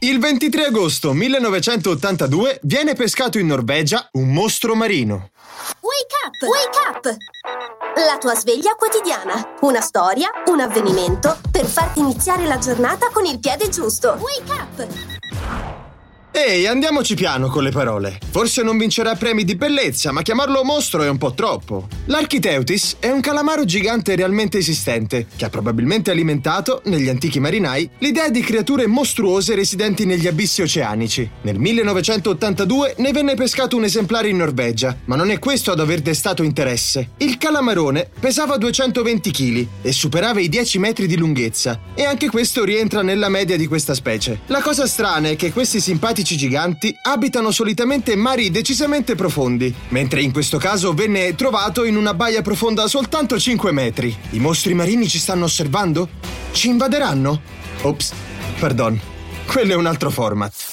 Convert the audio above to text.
Il 23 agosto 1982 viene pescato in Norvegia un mostro marino. Wake up! Wake up! La tua sveglia quotidiana. Una storia, un avvenimento per farti iniziare la giornata con il piede giusto. Wake up! Ehi, andiamoci piano con le parole. Forse non vincerà premi di bellezza, ma chiamarlo mostro è un po' troppo. L'Architeutis è un calamaro gigante realmente esistente, che ha probabilmente alimentato, negli antichi marinai, l'idea di creature mostruose residenti negli abissi oceanici. Nel 1982 ne venne pescato un esemplare in Norvegia, ma non è questo ad aver destato interesse. Il calamarone pesava 220 kg e superava i 10 metri di lunghezza, e anche questo rientra nella media di questa specie. La cosa strana è che questi simpatici acquatici giganti abitano solitamente mari decisamente profondi, mentre in questo caso venne trovato in una baia profonda soltanto 5 metri. I mostri marini ci stanno osservando? Ci invaderanno? Ops, pardon, quello è un altro format.